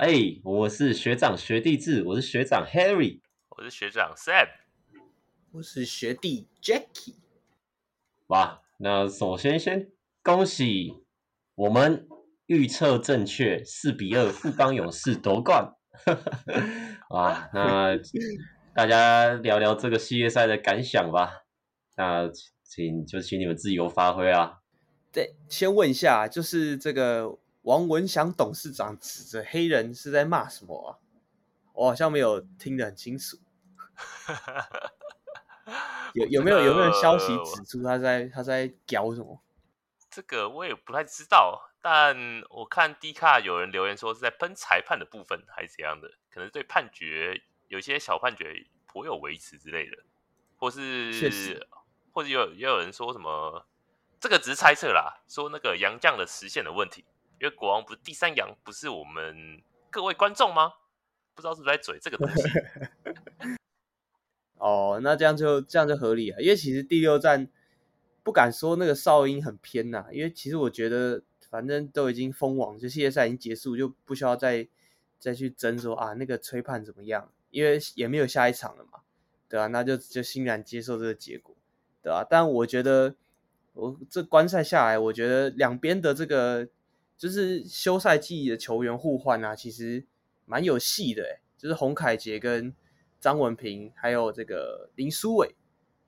哎、欸，我是学长学弟制，我是学长 Harry，我是学长 Sam，我是学弟 Jacky。哇，那首先先恭喜我们预测正确，四比二富邦勇士夺冠。哇，那大家聊聊这个系列赛的感想吧。那请就请你们自由发挥啊。对，先问一下，就是这个王文祥董事长指着黑人是在骂什么啊？我好像没有听得很清楚。有有没有有没有消息指出他在他在屌什么？这个我也不太知道，但我看 D 卡有人留言说是在喷裁判的部分还是怎样的，可能对判决有些小判决颇有维持之类的，或是或者有也有人说什么。这个只是猜测啦，说那个杨绛的时限的问题，因为国王不是第三洋，不是我们各位观众吗？不知道是不是在嘴这个东西。哦，那这样就这样就合理了，因为其实第六战不敢说那个哨音很偏呐，因为其实我觉得反正都已经封王，就系列赛已经结束，就不需要再再去争说啊那个吹判怎么样，因为也没有下一场了嘛，对啊，那就就欣然接受这个结果，对啊，但我觉得。我这观赛下来，我觉得两边的这个就是休赛季的球员互换啊，其实蛮有戏的诶，就是洪凯杰跟张文平，还有这个林书伟，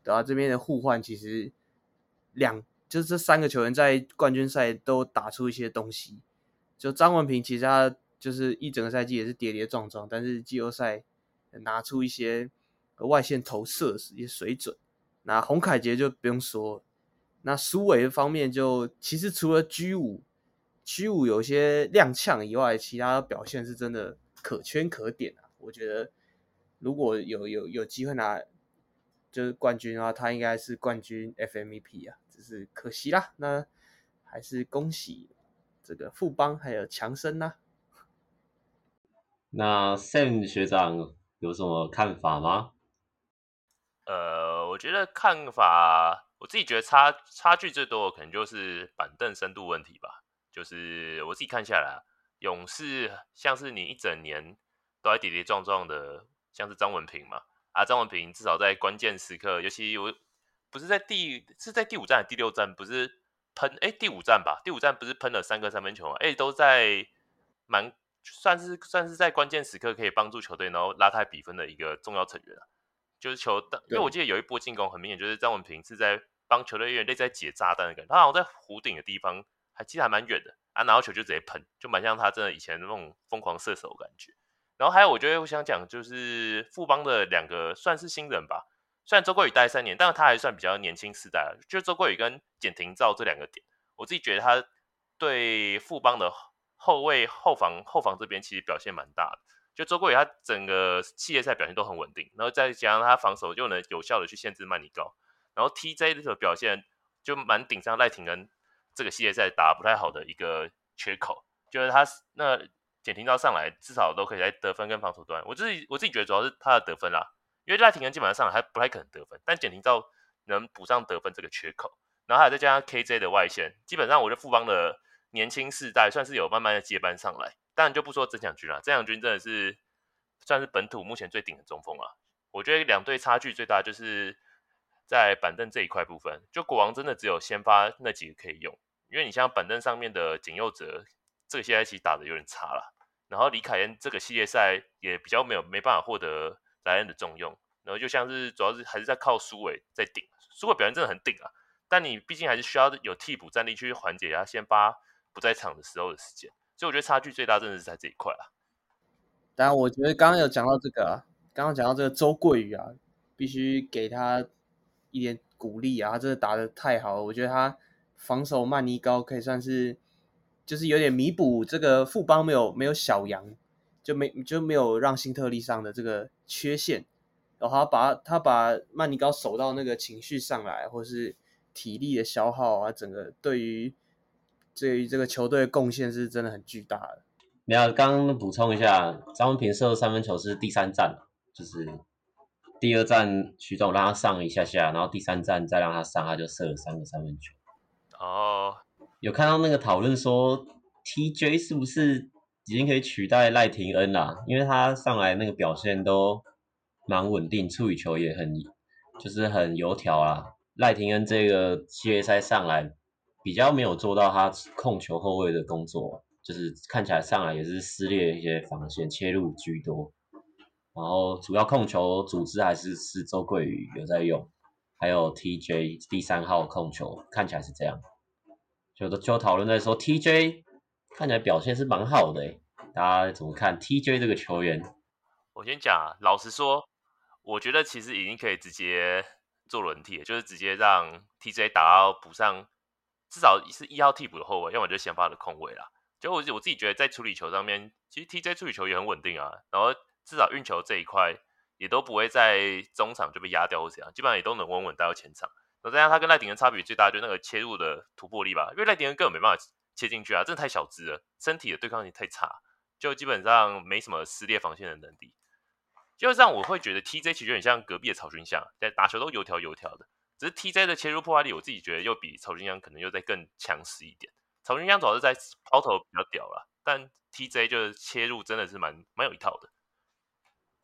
对啊，这边的互换其实两就是这三个球员在冠军赛都打出一些东西。就张文平其实他就是一整个赛季也是跌跌撞撞，但是季后赛拿出一些外线投射一些水准。那洪凯杰就不用说。那苏伟方面就其实除了 G 五 G 五有些踉跄以外，其他表现是真的可圈可点啊。我觉得如果有有有机会拿就是冠军的话，他应该是冠军 FMVP 啊，只是可惜啦。那还是恭喜这个富邦还有强森呐。那 Sam 学长有什么看法吗？呃，我觉得看法。我自己觉得差差距最多的可能就是板凳深度问题吧。就是我自己看下来，勇士像是你一整年都在跌跌撞撞的，像是张文平嘛，啊，张文平至少在关键时刻，尤其我不是在第是在第五站第六站，不是喷哎、欸、第五站吧？第五站不是喷了三个三分球吗？哎、欸，都在蛮算是算是在关键时刻可以帮助球队，然后拉开比分的一个重要成员啊。就是球，因为我记得有一波进攻很明显，就是张文平是在。帮球队有点类似在解炸弹的感觉，他好像在弧顶的地方，其实还蛮远的啊，拿到球就直接喷，就蛮像他真的以前那种疯狂射手的感觉。然后还有，我觉得我想讲就是富邦的两个算是新人吧，虽然周桂宇待三年，但是他还算比较年轻世代。就周桂宇跟简廷照这两个点，我自己觉得他对富邦的后卫后防后防这边其实表现蛮大的。就周桂宇他整个系列赛表现都很稳定，然后再加上他防守就能有效的去限制曼尼高。然后 TJ 的表现就蛮顶上赖廷恩这个系列赛打不太好的一个缺口，就是他那简廷照上来至少都可以在得分跟防守端，我自己我自己觉得主要是他的得分啦，因为赖廷恩基本上上来还不太可能得分，但简廷照能补上得分这个缺口，然后还有再加上 KJ 的外线，基本上我觉得富邦的年轻世代算是有慢慢的接班上来，当然就不说曾祥军了，曾祥军真的是算是本土目前最顶的中锋啊，我觉得两队差距最大就是。在板凳这一块部分，就国王真的只有先发那几个可以用，因为你像板凳上面的简佑哲，这个现在其实打的有点差了。然后李凯恩这个系列赛也比较没有没办法获得莱恩的重用，然后就像是主要是还是在靠苏伟在顶，苏伟表现真的很顶啊，但你毕竟还是需要有替补战力去缓解一下先发不在场的时候的时间，所以我觉得差距最大真的是在这一块啊。当然，我觉得刚刚有讲到这个啊，刚刚讲到这个周桂宇啊，必须给他。一点鼓励啊！他真的打得太好了，我觉得他防守曼尼高可以算是，就是有点弥补这个富邦没有没有小杨，就没就没有让新特利上的这个缺陷，然后他把他把曼尼高守到那个情绪上来，或是体力的消耗啊，整个对于对于这个球队的贡献是真的很巨大的。你要刚刚补充一下，张文平射三分球是第三战，就是。第二站徐总让他上一下下，然后第三站再让他上，他就射了三个三分球。哦，有看到那个讨论说，TJ 是不是已经可以取代赖廷恩啦，因为他上来那个表现都蛮稳定，处理球也很就是很油条啦。赖廷恩这个系列赛上来比较没有做到他控球后卫的工作，就是看起来上来也是撕裂一些防线，切入居多。然后主要控球组织还是是周桂宇有在用，还有 TJ 第三号控球看起来是这样。就就讨论在说 TJ。看起来表现是蛮好的，大家怎么看 TJ 这个球员？我先讲啊，老实说，我觉得其实已经可以直接做轮替，就是直接让 TJ 打到补上，至少是一号替补的后卫，要么就先发的空位啦。就我我自己觉得在处理球上面，其实 TJ 处理球也很稳定啊，然后至少运球这一块也都不会在中场就被压掉或怎样，基本上也都能稳稳带到前场。那这样他跟赖鼎恩差别最大就是那个切入的突破力吧，因为赖鼎恩根本没办法。切进去啊，真的太小只了，身体的对抗性太差，就基本上没什么撕裂防线的能力。就这样，我会觉得 TJ 其实有点像隔壁的曹军相，在打球都油条油条的。只是 TJ 的切入破坏力，我自己觉得又比曹军相可能又再更强势一点。曹军相主要是在抛投比较屌啦，但 TJ 就是切入真的是蛮蛮有一套的。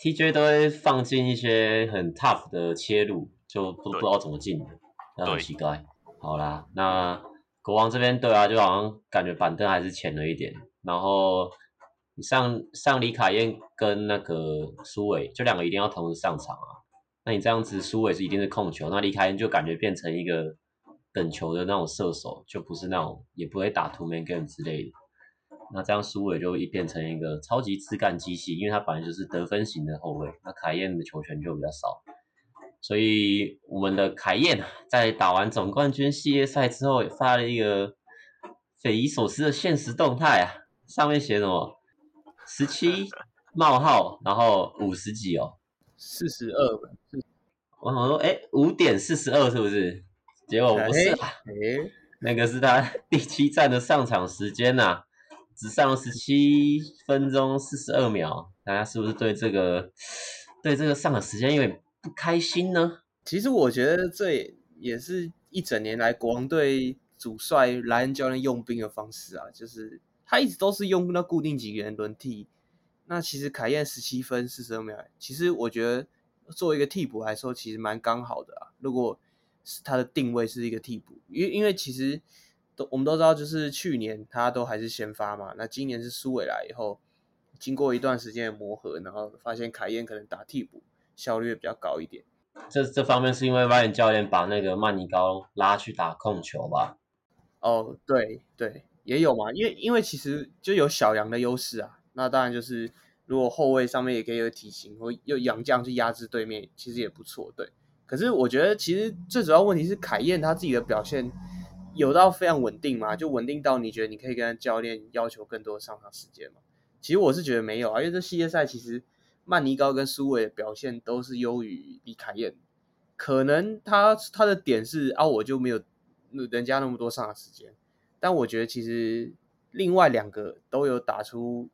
TJ 都会放进一些很 tough 的切入，就不不知道怎么进的，很奇怪。好啦，那。国王这边对啊，就好像感觉板凳还是浅了一点。然后你上上李凯燕跟那个苏伟，就两个一定要同时上场啊。那你这样子，苏伟是一定是控球，那李凯燕就感觉变成一个等球的那种射手，就不是那种也不会打 two man game 之类的。那这样苏伟就一变成一个超级自干机器，因为他本来就是得分型的后卫，那凯燕的球权就比较少。所以我们的凯燕在打完总冠军系列赛之后，也发了一个匪夷所思的限时动态啊，上面写什么十七冒号，然后五十几哦，四十二。我想说，哎，五点四十二是不是？结果不是啊，哎，那个是他 第七站的上场时间呐、啊，只上了十七分钟四十二秒，大家是不是对这个对这个上的时间有点？不开心呢？其实我觉得这也是一整年来国王队主帅莱恩教练用兵的方式啊，就是他一直都是用那固定几个人轮替。那其实凯燕十七分四十二秒，其实我觉得作为一个替补来说，其实蛮刚好的啊。如果是他的定位是一个替补，因为因为其实都我们都知道，就是去年他都还是先发嘛。那今年是苏伟来以后，经过一段时间的磨合，然后发现凯燕可能打替补。效率比较高一点，这这方面是因为外援教练把那个曼尼高拉去打控球吧？哦，对对，也有嘛，因为因为其实就有小杨的优势啊，那当然就是如果后卫上面也可以有体型，或用洋将去压制对面，其实也不错。对，可是我觉得其实最主要问题是凯燕他自己的表现有到非常稳定吗？就稳定到你觉得你可以跟教练要求更多上场时间吗？其实我是觉得没有啊，因为这系列赛其实。曼尼高跟苏伟的表现都是优于李凯燕，可能他他的点是啊，我就没有人家那么多上场时间，但我觉得其实另外两个都有打出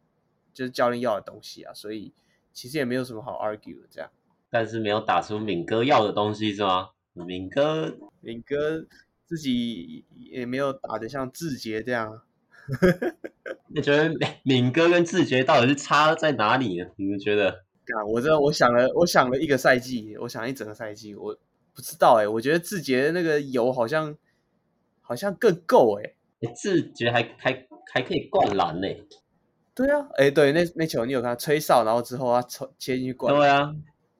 就是教练要的东西啊，所以其实也没有什么好 argue 的这样。但是没有打出敏哥要的东西是吗？敏哥，敏哥自己也没有打得像志杰这样。你觉得敏哥跟志杰到底是差在哪里呢？你们觉得？啊，我这我想了，我想了一个赛季，我想了一整个赛季，我不知道哎、欸，我觉得志杰那个油好像好像更够哎、欸，志杰还还还可以灌篮呢、欸。对啊，哎、欸，对，那那球你有看吹哨，然后之后他抽切进去灌。对啊，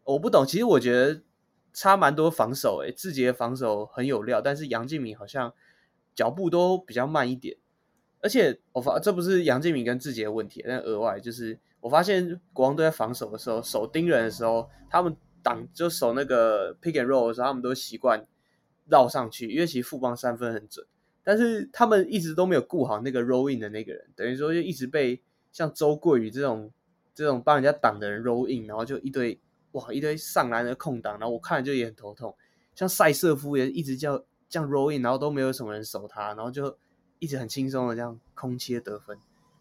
我不懂，其实我觉得差蛮多防守哎、欸，志杰防守很有料，但是杨敬敏好像脚步都比较慢一点，而且我发这不是杨敬敏跟志杰的问题，但额外就是。我发现国王队在防守的时候，守盯人的时候，他们挡就守那个 pick and roll 的时候，他们都习惯绕上去，因为其实富邦三分很准，但是他们一直都没有顾好那个 roll in 的那个人，等于说就一直被像周桂宇这种这种帮人家挡的人 roll in，然后就一堆哇一堆上篮的空档，然后我看了就也很头痛。像塞瑟夫也一直叫这样 roll in，然后都没有什么人守他，然后就一直很轻松的这样空切得分，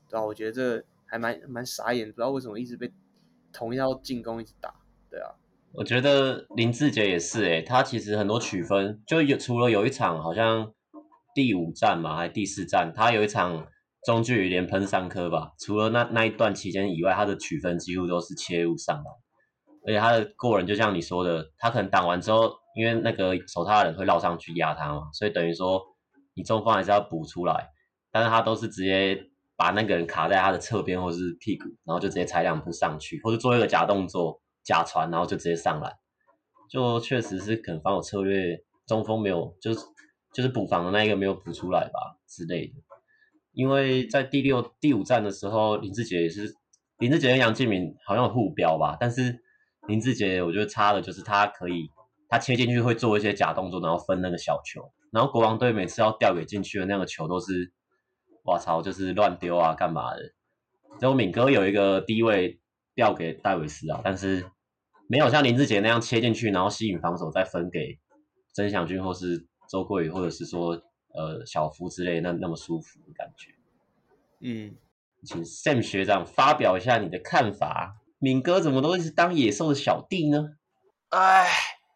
对吧？我觉得这。还蛮蛮傻眼，不知道为什么一直被同一套进攻一直打，对啊。我觉得林志杰也是诶、他其实很多取分就有除了有一场好像第五站嘛，还是第四站，他有一场中距离连喷三颗吧，除了那那一段期间以外，他的取分几乎都是切入上篮，而且他的过人就像你说的，他可能挡完之后，因为那个守他的人会绕上去压他嘛，所以等于说你中锋还是要补出来，但是他都是直接把那个人卡在他的侧边或者是屁股，然后就直接踩两步上去，或者做一个假动作假传，然后就直接上来，就确实是可能防守策略中锋没有，就是就是补防的那一个没有补出来吧之类的。因为在第六、第五站的时候，林志杰也是林志杰跟杨敬敏好像互飙吧，但是林志杰我觉得差的就是他可以他切进去会做一些假动作，然后分那个小球，然后国王队每次要吊给进去的那个球都是，我操，就是乱丢啊，干嘛的？只有敏哥有一个低位吊给戴维斯啊，但是没有像林志杰那样切进去，然后吸引防守再分给曾祥军或是周桂宇，或者是说。呃，小福之类那那么舒服的感觉，嗯，请 Sam 学长发表一下你的看法。敏哥怎么都一直当野兽的小弟呢？哎，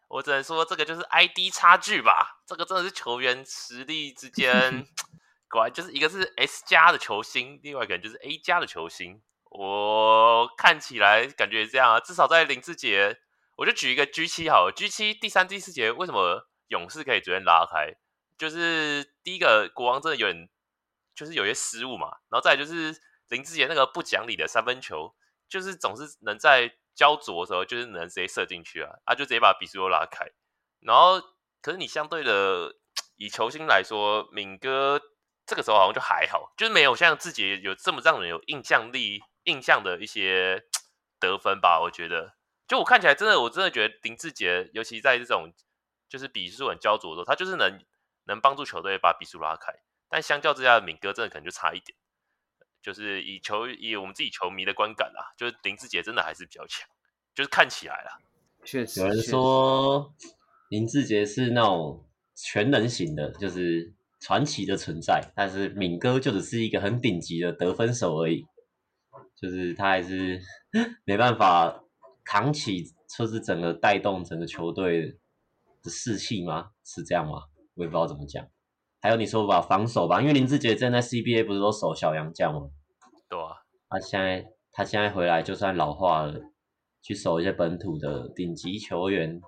我只能说这个就是 ID 差距吧。这个真的是球员实力之间，果然就是一个是 S 加的球星，另外一个人就是 A 加的球星。我看起来感觉这样啊，至少在林志杰，我就举一个 G 七好了，G 七第三、第四节为什么勇士可以直接拉开？就是第一个国王真的有点，就是有些失误嘛，然后再来就是林志杰那个不讲理的三分球，就是总是能在焦灼的时候，就是能直接射进去啊，啊就直接把比数又拉开。然后可是你相对的以球星来说，敏哥这个时候好像就还好，就是没有像志杰有这么让人有印象力、印象的一些 得分吧。我觉得，就我看起来真的，我真的觉得林志杰，尤其在这种就是比数很焦灼的时候，他就是能。能帮助球队把比数拉开，但相较之下，敏哥真的可能就差一点。就是以球以我们自己球迷的观感啦，就是林志杰真的还是比较强，就是看起来啦。确实，有人说林志杰是那种全能型的，就是传奇的存在，但是敏哥就只是一个很顶级的得分手而已。就是他还是 没办法扛起，就是整个带动整个球队的士气吗？是这样吗？我也不知道怎么讲，还有你说吧，防守吧，因为林志杰正在 CBA 不是都守小杨将吗？对啊，他现在他现在回来就算老化了，去守一些本土的顶级球员，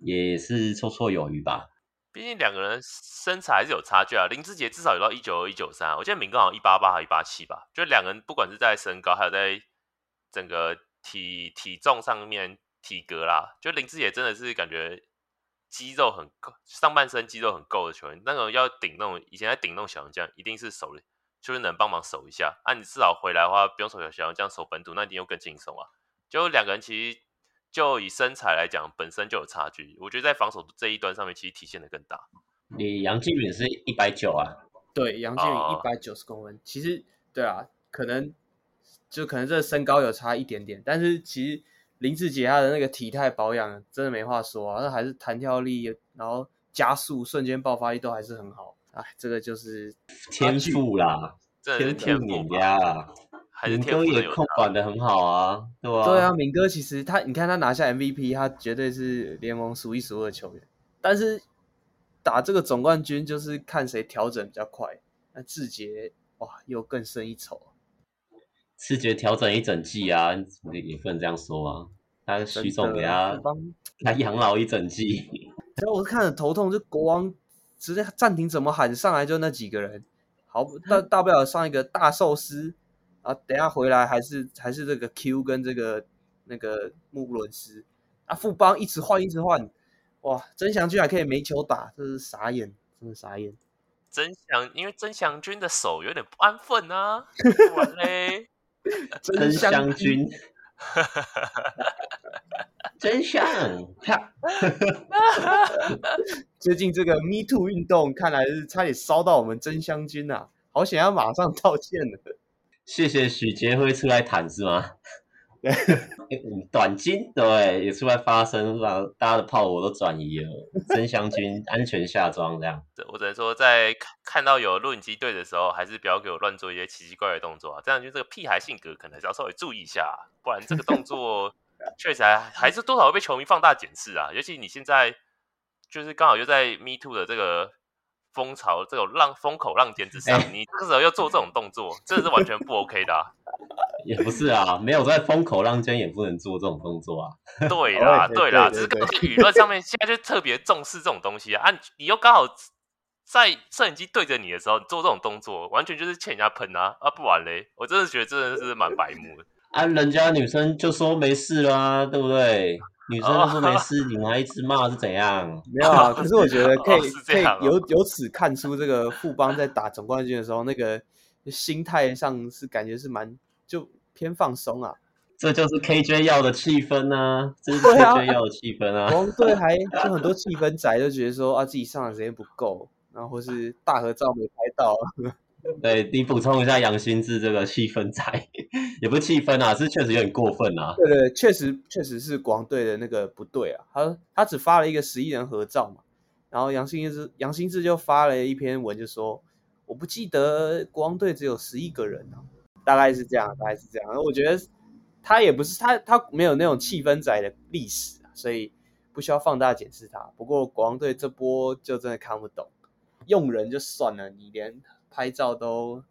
也是绰绰有余吧。毕竟两个人身材还是有差距啊，林志杰至少有到一九二一九三，我记得敏哥好像一八八还一八七吧，就两个人不管是在身高还有在整个体体重上面体格啦，就林志杰真的是感觉。肌肉很够，上半身肌肉很够的球员，那种要顶那种以前在顶那种小洋将，一定是守，就是能帮忙守一下。啊，你至少回来的话，不用守小小洋将，守本土，那一定又更轻松啊。就两个人其实就以身材来讲，本身就有差距。我觉得在防守这一端上面，其实体现的更大。你杨敬敏是一百九啊？对，杨敬敏一百九十公分，其实对啊，可能就可能这身高有差一点点，但是其实。林志杰他的那个体态保养真的没话说啊，那还是弹跳力，然后加速、瞬间爆发力都还是很好。哎，这个就是天赋啦，天赋碾压啦。敏哥也控管的很好啊，对吧？对啊，敏哥其实他，你看他拿下 MVP，他绝对是联盟数一数二的球员。但是打这个总冠军，就是看谁调整比较快。那志杰哇，又更胜一筹。视觉调整一整季啊，也不能这样说啊。他徐总给他，他养老一整季。然后我看着头痛，就国王直接暂停，怎么喊上来就那几个人，好大大不了上一个大寿司啊，等下回来还是还是这个 Q 跟这个那个穆伦斯啊，富邦一直换一直换，哇，曾祥军还可以没球打，真是傻眼，真的傻眼。曾祥因为曾祥军的手有点不安分啊，完嘞。真香君，真香！最近这个 Me Too 运动，看来是差点烧到我们真香君呐，好想要马上道歉了。谢谢许杰辉出来谈是吗？短金对也出来发声，让大家的炮火都转移了。真香君安全下装这样。我只能说，在看到有录影机队的时候，还是不要给我乱做一些奇奇怪怪的动作啊！这样就这个屁孩性格，可能还是要稍微注意一下，不然这个动作 确实还还是多少会被球迷放大检视啊。尤其你现在就是刚好又在 Me Too 的这个风潮，这种浪风口浪尖之上，欸、你这时候又做这种动作，这是完全不 OK 的、啊。也不是啊，没有在风口浪尖也不能做这种动作啊。对啦，对啦，只是跟舆论上面现在就特别重视这种东西啊。啊，你又刚好在摄影机对着你的时候你做这种动作，完全就是欠人家喷啊！啊，不玩嘞，我真的觉得真的是蛮白目的。啊，人家女生就说没事啦，对不对？女生都说没事，你们还一直骂是怎样？没有啊，可是我觉得可以，哦、可以由由此看出，这个富邦在打总冠军的时候，那个心态上是感觉是蛮就偏放松啊。这就是 KJ 要的气氛啊，这是 KJ 要的气氛啊。国王队还就很多气氛仔就觉得说啊，自己上场时间不够，然后或是大合照没拍到。对，你补充一下杨新志这个气氛仔，也不是气氛啊，是确实有点过分啊。对对，确实确实是国王队的那个不对啊。他他只发了一个十一人合照嘛，然后杨新志杨新志就发了一篇文，就说我不记得国王队只有十一个人啊，大概是这样，大概是这样。我觉得他也不是他他没有那种气氛仔的历史啊，所以不需要放大检视他。不过国王队这波就真的看不懂，用人就算了，你连。拍照都，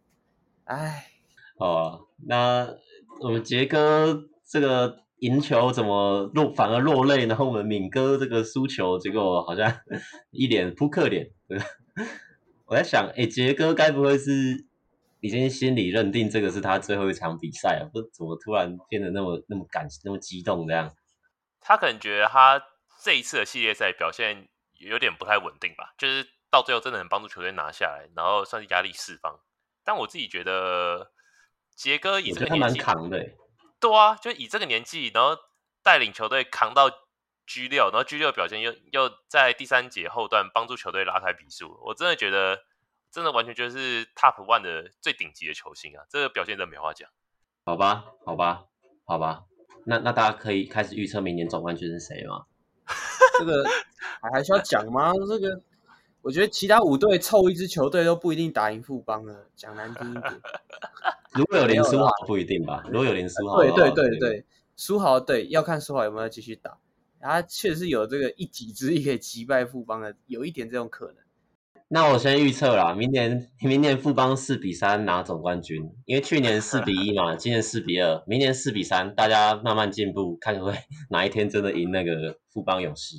哎，哦，那我们杰哥这个赢球怎么落反而落泪，然后我们敏哥这个输球，结果好像 一脸扑克脸。我在想，哎，杰哥该不会是已经心里认定这个是他最后一场比赛啊？不，怎么突然变得那么那么感那么激动这样？他可能觉得他这一次的系列赛表现有点不太稳定吧，就是。到最后真的很帮助球队拿下来，然后算是压力释放。但我自己觉得杰哥以这个年纪，蛮扛的。对啊，就以这个年纪，然后带领球队扛到 G 六，然后 G 六表现又又在第三节后段帮助球队拉开比数。我真的觉得，真的完全就是 Top One 的最顶级的球星啊！这个表现真的没话讲。好吧，好吧，好吧，那那大家可以开始预测明年总冠军是谁吗？这个还还需要讲吗？这个。我觉得其他五队凑一支球队都不一定打赢富邦了，讲难听一点。如果有林书豪不一定吧？如果有林书豪，对对对对，书豪对要看书豪有没有继续打，他确实有这个一己之力可以击败富邦的，有一点这种可能。那我先预测啦，明年明年富邦四比三拿总冠军，因为去年四比一嘛，今年四比二，明年四比三，大家慢慢进步，看会 哪一天真的赢那个富邦勇士。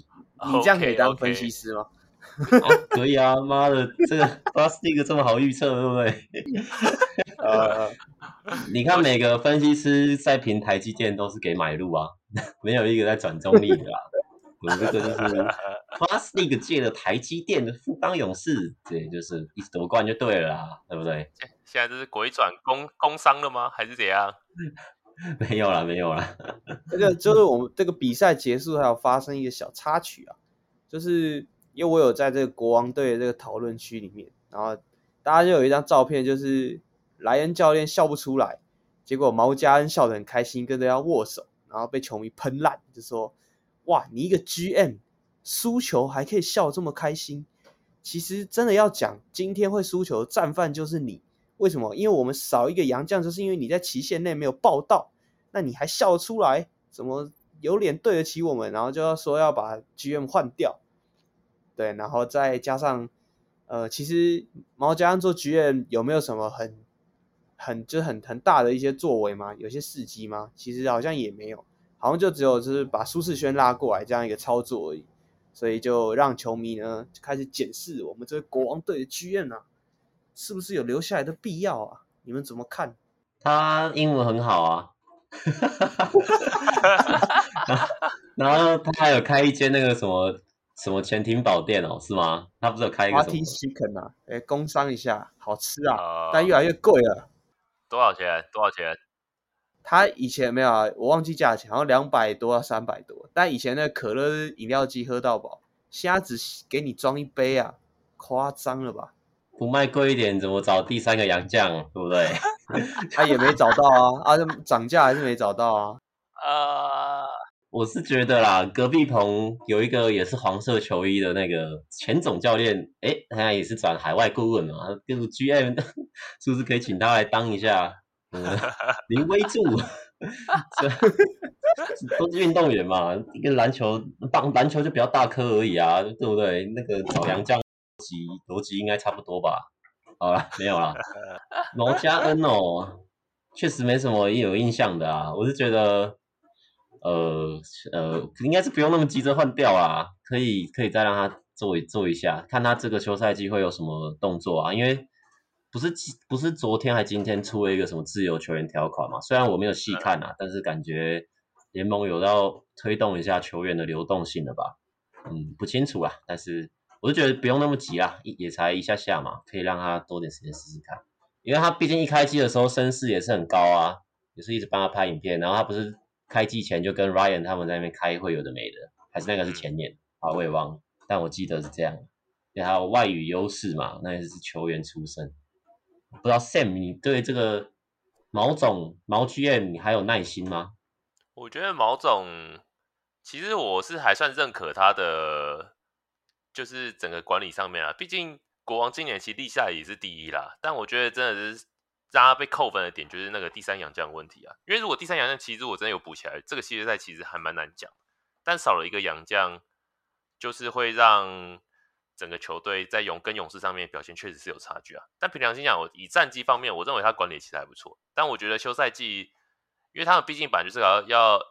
你这样可以当分析师吗？Okay, okay. 啊可以啊，妈的，这个 Plus League 这么好预测，对不对？呃，你看每个分析师在评台积电都是给买入啊，没有一个在转中立的啊。我这个就是 Plus League 界的台积电的富邦勇士，对，就是一直夺冠就对了啦，对不对？现在这是鬼转工工商了吗？还是怎样？没有啦，没有啦。这个就是我们这个比赛结束还有发生一个小插曲啊，就是。因为我有在这个国王队的这个讨论区里面，然后大家就有一张照片，就是莱恩教练笑不出来，结果毛家恩笑得很开心，跟着要握手，然后被球迷喷烂，就说：“哇，你一个 GM 输球还可以笑这么开心？其实真的要讲，今天会输球的战犯就是你。为什么？因为我们少一个洋将，就是因为你在期限内没有报到，那你还笑得出来？怎么有脸对得起我们？然后就要说要把 GM 换掉。”对，然后再加上，呃，其实毛家安做 GM 有没有什么很、很就很很大的一些作为吗？有些事迹吗？其实好像也没有，好像就只有就是把舒适圈拉过来这样一个操作而已，所以就让球迷呢开始检视我们这个国王队的剧院啊，是不是有留下来的必要啊？你们怎么看？他英文很好啊，然后 他还有开一间那个什么。什么潜艇宝店哦，是吗？他不是有开一个什么？华 Chicken 啊，哎，工商一下，好吃啊，呃、但越来越贵了。多少钱？多少钱？他以前没有啊，我忘记价钱，好像两百多啊三百多。但以前那个可乐饮料机喝到饱，现在只给你装一杯啊，夸张了吧？不卖贵一点，怎么找第三个洋将？对不对？他 也没找到啊，啊，涨价还是没找到啊？啊、呃。我是觉得啦，隔壁棚有一个也是黄色球衣的那个前总教练，哎，他也是转海外顾问嘛，就是 GM，是不是可以请他来当一下？嗯，林威助，都是运动员嘛，一个篮球棒篮球就比较大颗而已啊，对不对？那个老杨将。级逻辑应该差不多吧？好了，没有了。罗加恩哦，确实没什么有印象的啊。我是觉得，呃呃，应该是不用那么急着换掉啊，可以可以再让他做一做一下，看他这个休赛季会有什么动作啊。因为不是不是昨天还今天出了一个什么自由球员条款嘛？虽然我没有细看啊，但是感觉联盟有要推动一下球员的流动性了吧？嗯，不清楚啊，但是。我就觉得不用那么急啦，也才一下下嘛，可以让他多点时间试试看。因为他毕竟一开机的时候声势也是很高啊，也是一直帮他拍影片。然后他不是开机前就跟 Ryan 他们在那边开会，有的没的，还是那个是前年啊，我也忘了，但我记得是这样。因为他有外语优势嘛，那也是球员出身。不知道 Sam，你对这个毛总毛 GM 你还有耐心吗？我觉得毛总其实我是还算认可他的。就是整个管理上面啊，毕竟国王今年其实立下也是第一啦。但我觉得真的是让他被扣分的点，就是那个第三洋将问题啊。因为如果第三洋将其实我真的有补起来，这个系列赛其实还蛮难讲。但少了一个洋将，就是会让整个球队在勇跟勇士上面表现确实是有差距啊。但凭良心讲，我以战绩方面，我认为他管理其实还不错。但我觉得休赛季，因为他们毕竟本来就是要要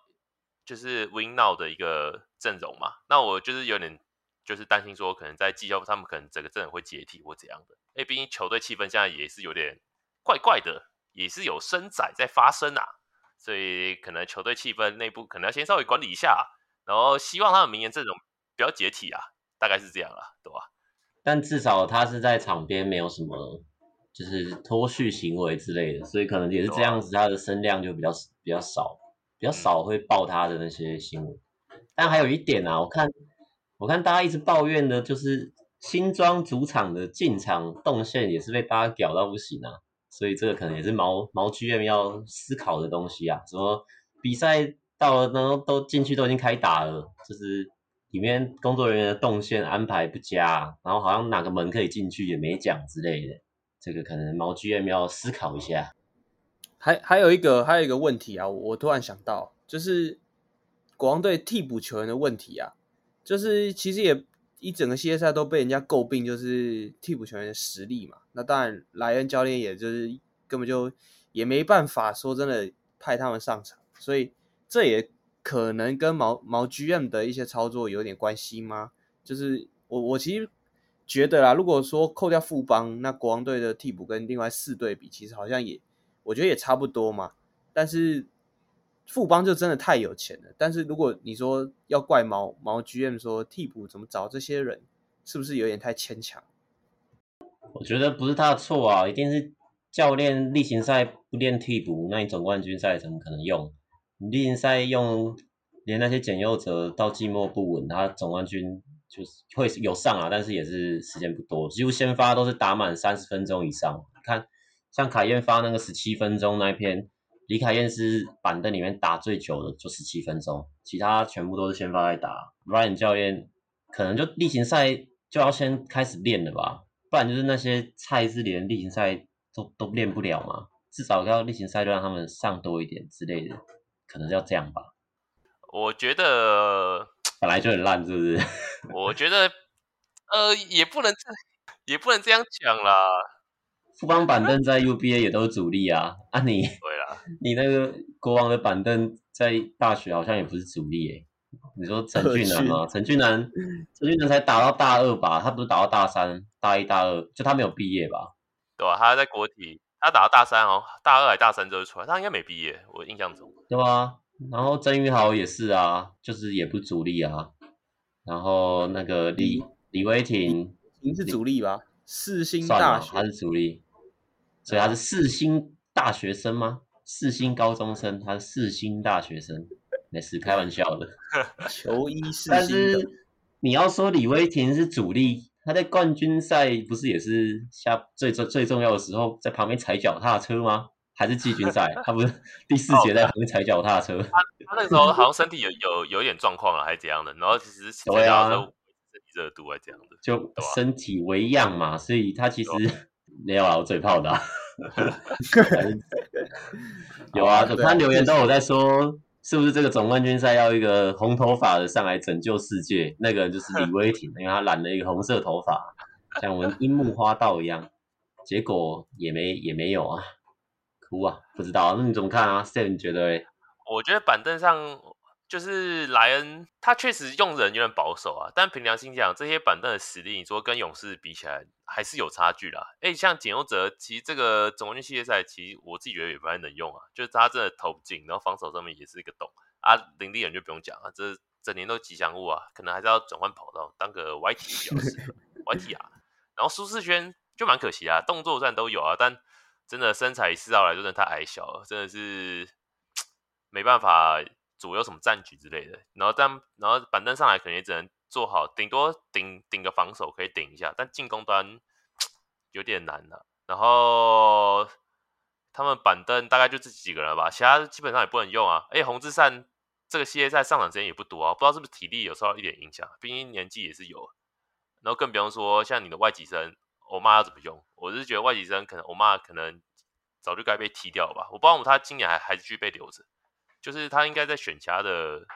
就是 win now 的一个阵容嘛，那我就是有点。就是担心说，可能在季后他们可能整个阵容会解体或怎样的。因为，毕竟球队气氛现在也是有点怪怪的，也是有升仔在发生啊，所以可能球队气氛内部可能要先稍微管理一下，然后希望他们明年阵容不要解体啊，大概是这样啦，对吧？但至少他是在场边没有什么就是脱序行为之类的，所以可能也是这样子，他的声量就比较比较少，比较少会爆他的那些新闻。但还有一点啊，我看。我看大家一直抱怨的，就是新庄主场的进场动线也是被大家屌到不行啊，所以这个可能也是毛毛 GM 要思考的东西啊。什么比赛到了，然后都进去都已经开打了，就是里面工作人员的动线安排不佳，然后好像哪个门可以进去也没讲之类的，这个可能毛 GM 要思考一下。还还有一个还有一个问题啊，我突然想到，就是国王队替补球员的问题啊。就是其实也一整个系列赛都被人家诟病，就是替补球员的实力嘛。那当然，莱恩教练也就是根本就也没办法说真的派他们上场，所以这也可能跟毛毛 GM 的一些操作有点关系吗？就是我我其实觉得啦，如果说扣掉富邦，那国王队的替补跟另外四队比，其实好像也我觉得也差不多嘛。但是。富邦就真的太有钱了，但是如果你说要怪毛毛 GM 说替补怎么找这些人，是不是有点太牵强？我觉得不是他的错啊，一定是教练例行赛不练替补，那你总冠军赛怎么可能用？你例行赛用连那些简佑哲到季末不稳，他总冠军就是会有上啊，但是也是时间不多，几乎先发都是打满三十分钟以上。你看像凯燕发那个十七分钟那一篇。李凯燕是板凳里面打最久的，就十七分钟，其他全部都是先发在打。Ryan 教练可能就例行赛就要先开始练了吧，不然就是那些菜是连例行赛都都练不了嘛，至少要例行赛就让他们上多一点之类的，可能要这样吧。我觉得 本来就很烂，是不是？我觉得呃也不能这也不能这样讲啦。富邦板凳在 UBA 也都是主力啊，啊你。你那个国王的板凳在大学好像也不是主力诶，你说陈俊南吗？陈俊南，陈俊南才打到大二吧？他不是打到大三、大一、大二，就他没有毕业吧？对啊，他在国体，他打到大三哦，大二还大三就出来，他应该没毕业，我印象中。对啊，然后曾宇豪也是啊，就是也不是主力啊。然后那个李李威霆，您是主力吧？四星大学，他是主力，所以他是四星大学生吗？四星高中生，他是四星大学生，那是开玩笑的。球衣四星，但是你要说李威霆是主力，他在冠军赛不是也是下最最最重要的时候在旁边踩脚踏车吗？还是季军赛？他不是 第四节在旁边踩脚踏车？他他那个时候好像身体有有有一点状况了，还是怎样的？然后其实对啊，身体热度还是这样的，就身体为恙嘛，所以他其实 没有啊，我嘴炮的、啊。有啊，我看留言都有在说，是不是这个总冠军赛要一个红头发的上来拯救世界？那个就是李威霆，因为他染了一个红色头发，像我们樱木花道一样，结果也没也没有啊，哭啊，不知道，那你怎么看啊？Sam 觉得？我觉得板凳上就是莱恩，他确实用人有点保守啊，但凭良心讲，这些板凳的实力，你说跟勇士比起来，还是有差距啦。哎，像简优哲，其实这个总冠军系列赛，其实我自己觉得也不太能用啊，就是他真的投不进，然后防守上面也是一个洞啊。林立人就不用讲啊，这整年都吉祥物啊，可能还是要转换跑道，当个 YT 比较适合 YT 啊。然后苏世轩就蛮可惜啊，动作战都有啊，但真的身材四号来说真的太矮小了，真的是 没办法左右什么战局之类的。然后但然后板凳上来可能也只能做好，顶多顶顶个防守可以顶一下，但进攻端 有点难了、然后他们板凳大概就这几个人吧，其他基本上也不能用啊。哎，洪志善这个系列赛上场时间也不多啊，不知道是不是体力有受到一点影响，毕竟年纪也是有。然后更不用说像你的外籍生欧玛要怎么用？我是觉得外籍生可能欧玛可能早就该被踢掉吧？我不知道他今年还还继续被留着，就是他应该在选其他的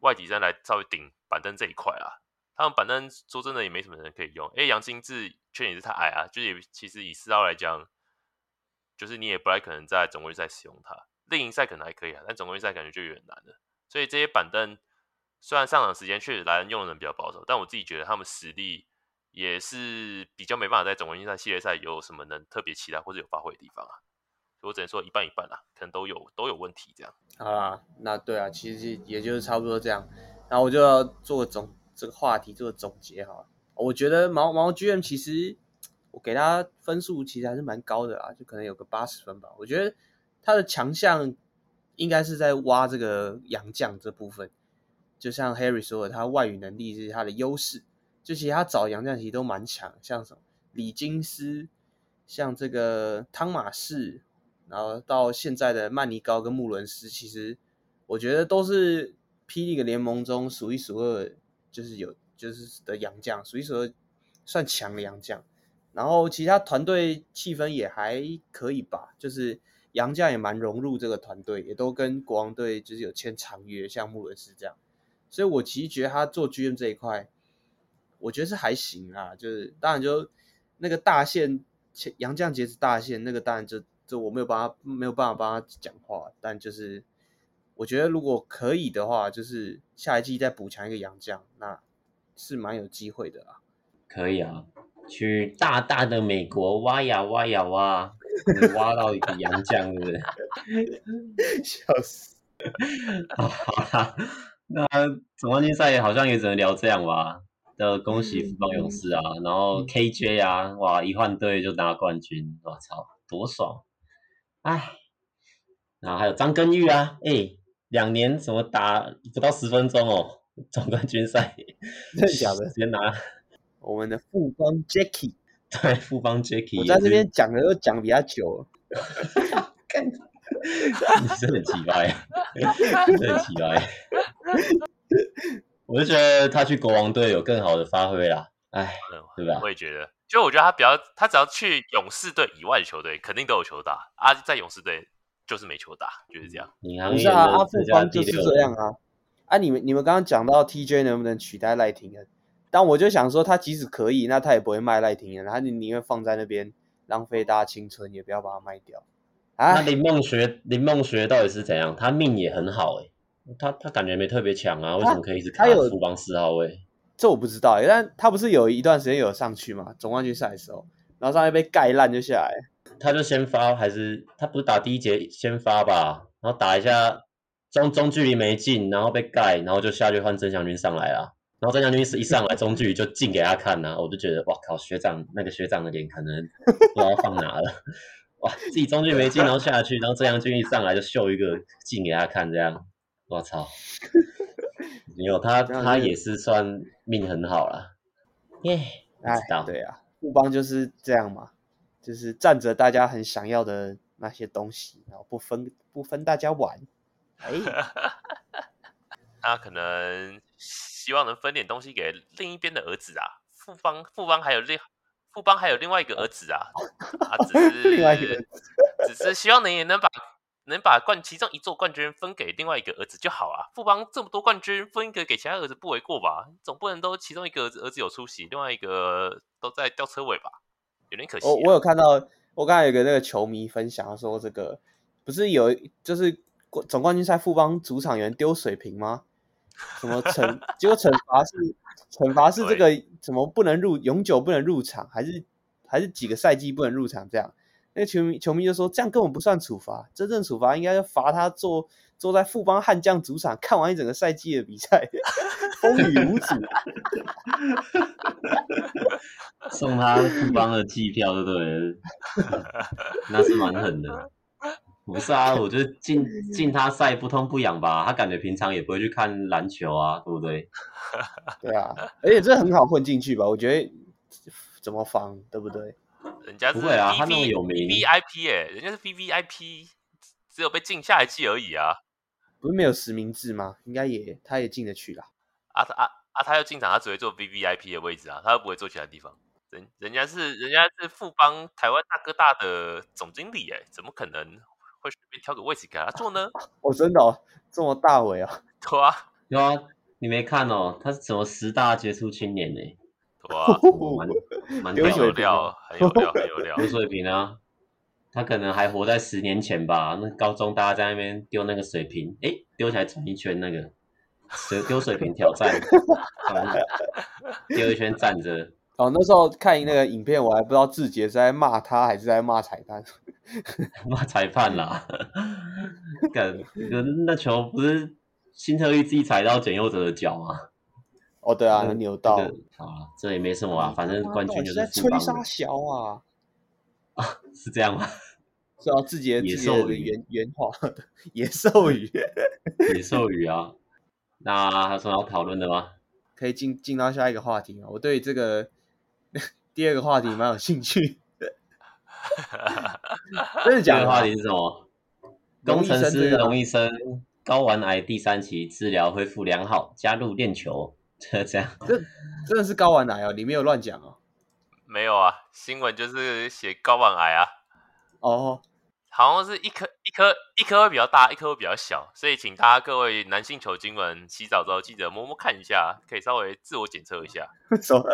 外籍生来稍微顶板凳这一块啊。他们板凳说真的也没什么人可以用。哎，杨金志确实也是太矮啊，就是其实以四号来讲，就是你也不太可能在总冠军赛使用他。另一赛可能还可以啊，但总冠军赛感觉就有点难了。所以这些板凳。虽然上场时间确实来用的人比较保守，但我自己觉得他们实力也是比较没办法在总冠军赛系列赛有什么能特别期待或者有发挥的地方啊。我只能说一半一半啦，可能都有都有问题这样。好啦，那对啊，其实也就是差不多这样。然后我就要做总这个话题做个总结哈。我觉得毛毛 GM 其实我给他分数其实还是蛮高的啊，就可能有个八十分吧。我觉得他的强项应该是在挖这个洋将这部分。就像 Harry 说的，他外语能力是他的优势。就其实他找洋将其实都蛮强，像什么李金斯，像这个汤马士，然后到现在的曼尼高跟穆伦斯，其实我觉得都是霹雳的联盟中数一数二，就是有就是的洋将，数一数二算强的洋将。然后其他团队气氛也还可以吧，就是洋将也蛮融入这个团队，也都跟国王队就是有签长约，像穆伦斯这样。所以，我其实觉得他做 GM 这一块，我觉得是还行啊。就是当然就那个大线洋将截止大线那个，当然就就我没有办法没有办法帮他讲话。但就是我觉得如果可以的话，就是下一季再补强一个洋将，那是蛮有机会的啊。可以啊，去大大的美国挖呀挖呀挖，挖到一个洋将，是不是？笑死！好啦。那总冠军赛好像也只能聊这样吧。的恭喜福邦勇士啊，嗯、然后 KJ 啊，哇，一换队就拿冠军，我操，多爽！哎，然后还有张根玉啊，哎，两年怎么打不到十分钟哦？总冠军赛，真的假的？直接拿我们的富邦 Jacky，对，富邦 Jacky，我在这边讲的都讲比较久了。你真的很奇怪，真的很奇怪。我就觉得他去国王队有更好的发挥啦，哎，对吧？我也觉得，就我觉得他比较，他只要去勇士队以外的球队，肯定都有球打啊，在勇士队就是没球打，就是这样。不是啊，阿富邦就是这样啊。啊，你们你们刚刚讲到 TJ 能不能取代赖廷恩？但我就想说，他即使可以，那他也不会卖赖廷恩，他宁愿放在那边浪费大家青春，也不要把它卖掉。啊那林梦学，林梦学到底是怎样？他命也很好诶、欸、他他感觉没特别强啊，为什么可以一直卡富邦四号位？这我不知道、欸，但他不是有一段时间有上去嘛？总冠军赛的时候，然后上面被盖烂就下来，他就先发还是他不是打第一节先发吧？然后打一下中中距离没进，然后被盖，然后就下去换曾祥军上来了，然后曾祥军是一上来中距离就进给他看呐、啊，我就觉得哇靠，学长那个学长的脸可能不知道放哪了。哇！自己中距没进，然后下去，然后曾祥军一上来就秀一个进给他看，这样，我操！没有他，他也是算命很好了。耶，哎，对啊，富邦就是这样嘛，就是占着大家很想要的那些东西，然后不分不分大家玩。哎，他可能希望能分点东西给另一边的儿子啊。富邦，富邦还有另。富邦还有另外一个儿子啊，他只是 另外一个，只是希望能也能把能把冠其中一座冠军分给另外一个儿子就好啊。富邦这么多冠军，分一个给其他儿子不为过吧？总不能都其中一个儿子儿子有出息，另外一个都在吊车尾吧？有点可惜、啊。我我有看到，我刚才有个那个球迷分享说，这个不是有就是总冠军赛富邦主场有人丢水瓶吗？什么惩？结果惩罚是惩罚是这个什么不能入永久不能入场，还是还是几个赛季不能入场这样？那球迷球迷就说，这样根本不算处罚，真正处罚应该要罚他坐坐在富邦悍将主场看完一整个赛季的比赛，风雨无阻，送他富邦的机票，对不对？那是蛮狠的。不是啊，我觉得进进他赛不痛不痒吧，他感觉平常也不会去看篮球啊，对不对？对啊，而且这很好混进去吧？我觉得怎么防，对不对？人家是 V, 不会啊，他那么有名，VIP 哎，人家是 VVIP，只有被禁下一季而已啊。不是没有实名制吗？应该也，他也进得去啦。啊他啊啊，他要进场，他只会坐 VVIP 的位置啊，他又不会坐其他地方。人人家是人家是富邦台湾大哥大的总经理哎，怎么可能会随便挑个位置给他坐呢？哦，真的哦，这么大伟 啊？对啊，有啊，你没看哦，他是什么十大杰出青年呢？哇，蛮蛮有料，很有料，很有料。刘水平啊，他可能还活在十年前吧。那高中大家在那边丢那个水瓶，哎、欸，丢起来转一圈，那个水丢水瓶挑战，丢一圈站着。哦，那时候看那个影片，我还不知道志杰是在骂他还是在骂裁判，骂裁判啦。干，那球不是新特利自己踩到简佑哲的脚吗？哦，对啊，扭到啊，这也没什么啊，反正冠军就是吹沙小啊，啊，是这样吗？是啊，自己的野兽语原原话的 野兽语，野兽语啊。那还有什么要讨论的吗？可以进进到下一个话题吗？我对这个第二个话题蛮有兴趣。真的假的？话题是什么？工程师龙医生睾丸癌第三期治疗恢复良好，加入练球。这这样，这真的是睾丸癌哦？你没有乱讲哦？没有啊，新闻就是写睾丸癌啊。哦，好像是一颗一颗一颗会比较大，一颗会比较小，所以请大家各位男性球精们洗澡之后记得摸摸看一下，可以稍微自我检测一下。怎么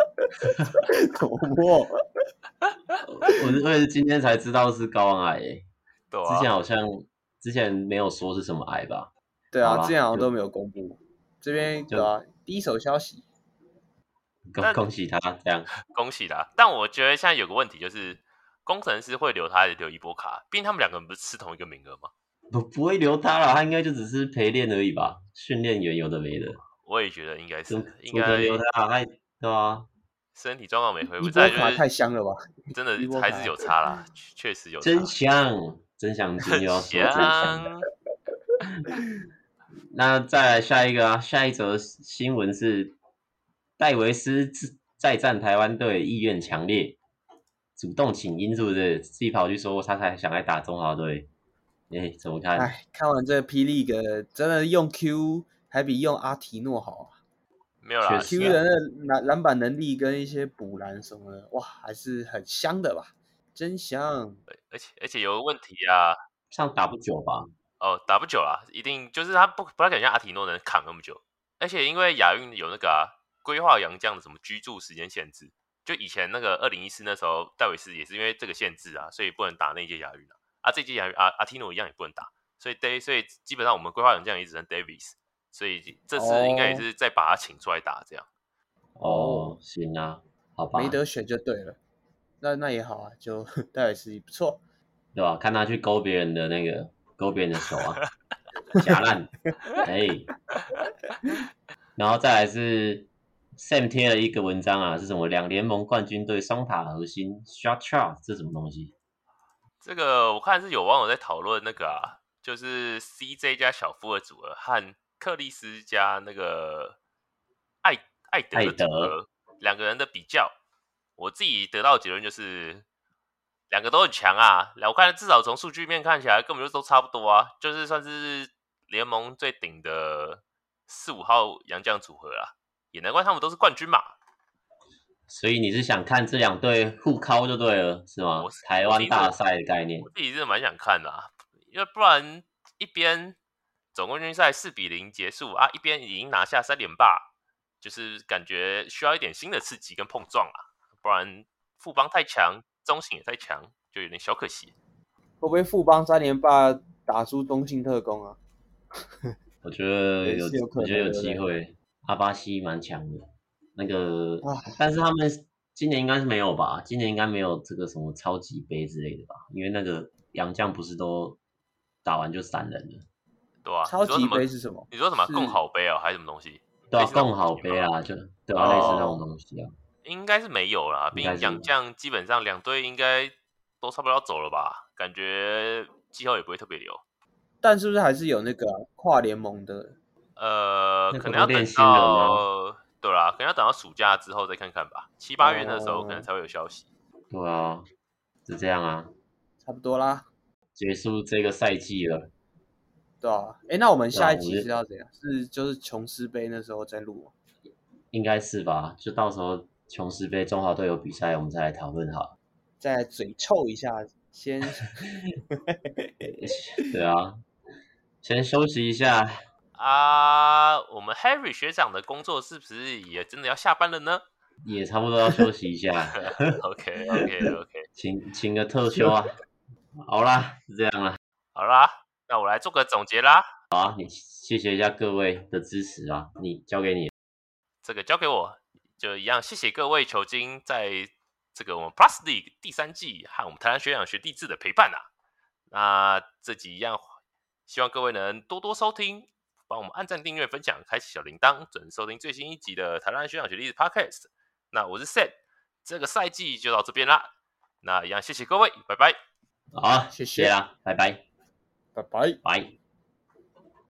摸？我是我也是今天才知道是睾丸癌，对啊，之前好像之前没有说是什么癌吧？对啊，之前好像都没有公布。这边对啊。第一手消息，恭恭喜他，这样 恭喜他。但我觉得现在有个问题，就是工程师会留他还是留一波卡？毕竟他们两个人不是吃同一个名额吗？不不会留他了，他应该就只是陪练而已吧？训练员有的没的。我也觉得应该是，应该留他，还对啊，身体状况没恢复，伊波卡太香了吧？真的还是有差啦，确实有差。真香，真香，真香。那再来下一个啊，下一则新闻是戴维斯再战台湾队意愿强烈，主动请缨是不是？自己跑去说他才想来打中华队，哎、欸，怎么看？哎，看完这个 P League，真的用 Q 还比用阿提诺好啊！没有啦，Q 人的篮篮板能力跟一些补篮什么的，哇，还是很香的吧？真香！而且而且有个问题啊，像打不久吧？哦，打不久啊，一定就是他不不太敢像阿提诺能扛那么久，而且因为亚运有那个啊规划洋将的什么居住时间限制，就以前那个二零一四那时候戴维斯也是因为这个限制啊，所以不能打那一届亚运啊，啊这届亚运阿阿提诺一样也不能打，所以 Day 所以基本上我们规划洋将也只能 Davis，所以这次应该也是再把他请出来打这样。哦，行啊，好吧，没得选就对了，那那也好啊，就 戴维斯不错，对吧？看他去勾别人的那个。勾别人的手啊，假烂，哎、欸，然后再来是 Sam 贴了一个文章啊，是什么？两联盟冠军队双塔核心 Shot Chart，这是什么东西？这个我看是有网友在讨论那个啊，就是 CJ 加小夫的组合和克里斯加那个艾艾德的组合两个人的比较，我自己得到的结论就是。两个都很强啊，我看至少从数据面看起来根本就都差不多啊，就是算是联盟最顶的四五号洋将组合啊，也难怪他们都是冠军嘛。所以你是想看这两队互敲就对了，是吗？台湾大赛的概念，我自己是蛮想看的啊，因为不然一边总冠军赛四比零结束啊，一边已经拿下三连霸，就是感觉需要一点新的刺激跟碰撞啊，不然富邦太强，中信也在强，就有点小可惜。会不会富邦三连霸打出中信特工啊？我觉得有，有可能我觉得有机会。阿巴西蛮强的，那个，唉但是他们今年应该是没有吧？今年应该没有这个什么超级杯之类的吧？因为那个杨将不是都打完就散人了，对啊，超级杯是什么？你说什么是共好杯啊，还是什么东西？对啊，类似那种共好杯啊，就对啊，类似那种东西啊。应该是没有啦，毕竟洋将基本上两队应该都差不多要走了吧？感觉季后也不会特别留。但是不是还是有那个、啊、跨联盟的？呃，可能要等到对啦，可能要等到暑假之后再看看吧。七八月的时候可能才会有消息。对啊，是这样啊，差不多啦，结束这个赛季了。对啊，哎，那我们下一期是要怎样？是就是琼斯杯那时候再录吗？应该是吧，就到时候琼斯杯中华队有比赛，我们再来讨论好。再嘴臭一下，先。对啊。先休息一下啊！我们 Harry 学长的工作是不是也真的要下班了呢？也差不多要休息一下。OK OK OK，请请个特休啊！好啦，是这样啦。好啦，那我来做个总结啦。好啊，你谢谢一下各位的支持啊！你交给你，这个交给我，就一样。谢谢各位球精在这个我们 Plus League 第三季和我们台湾学长学弟制的陪伴啊。那这集一样。希望各位能多多收听，帮我们按赞、订阅、分享，开启小铃铛，准时收听最新一集的台湾学长学弟制 Podcast。那我是 Set，这个赛季就到这边啦。那一样，谢谢各位，拜拜。好，谢谢啦，拜拜，拜拜，拜。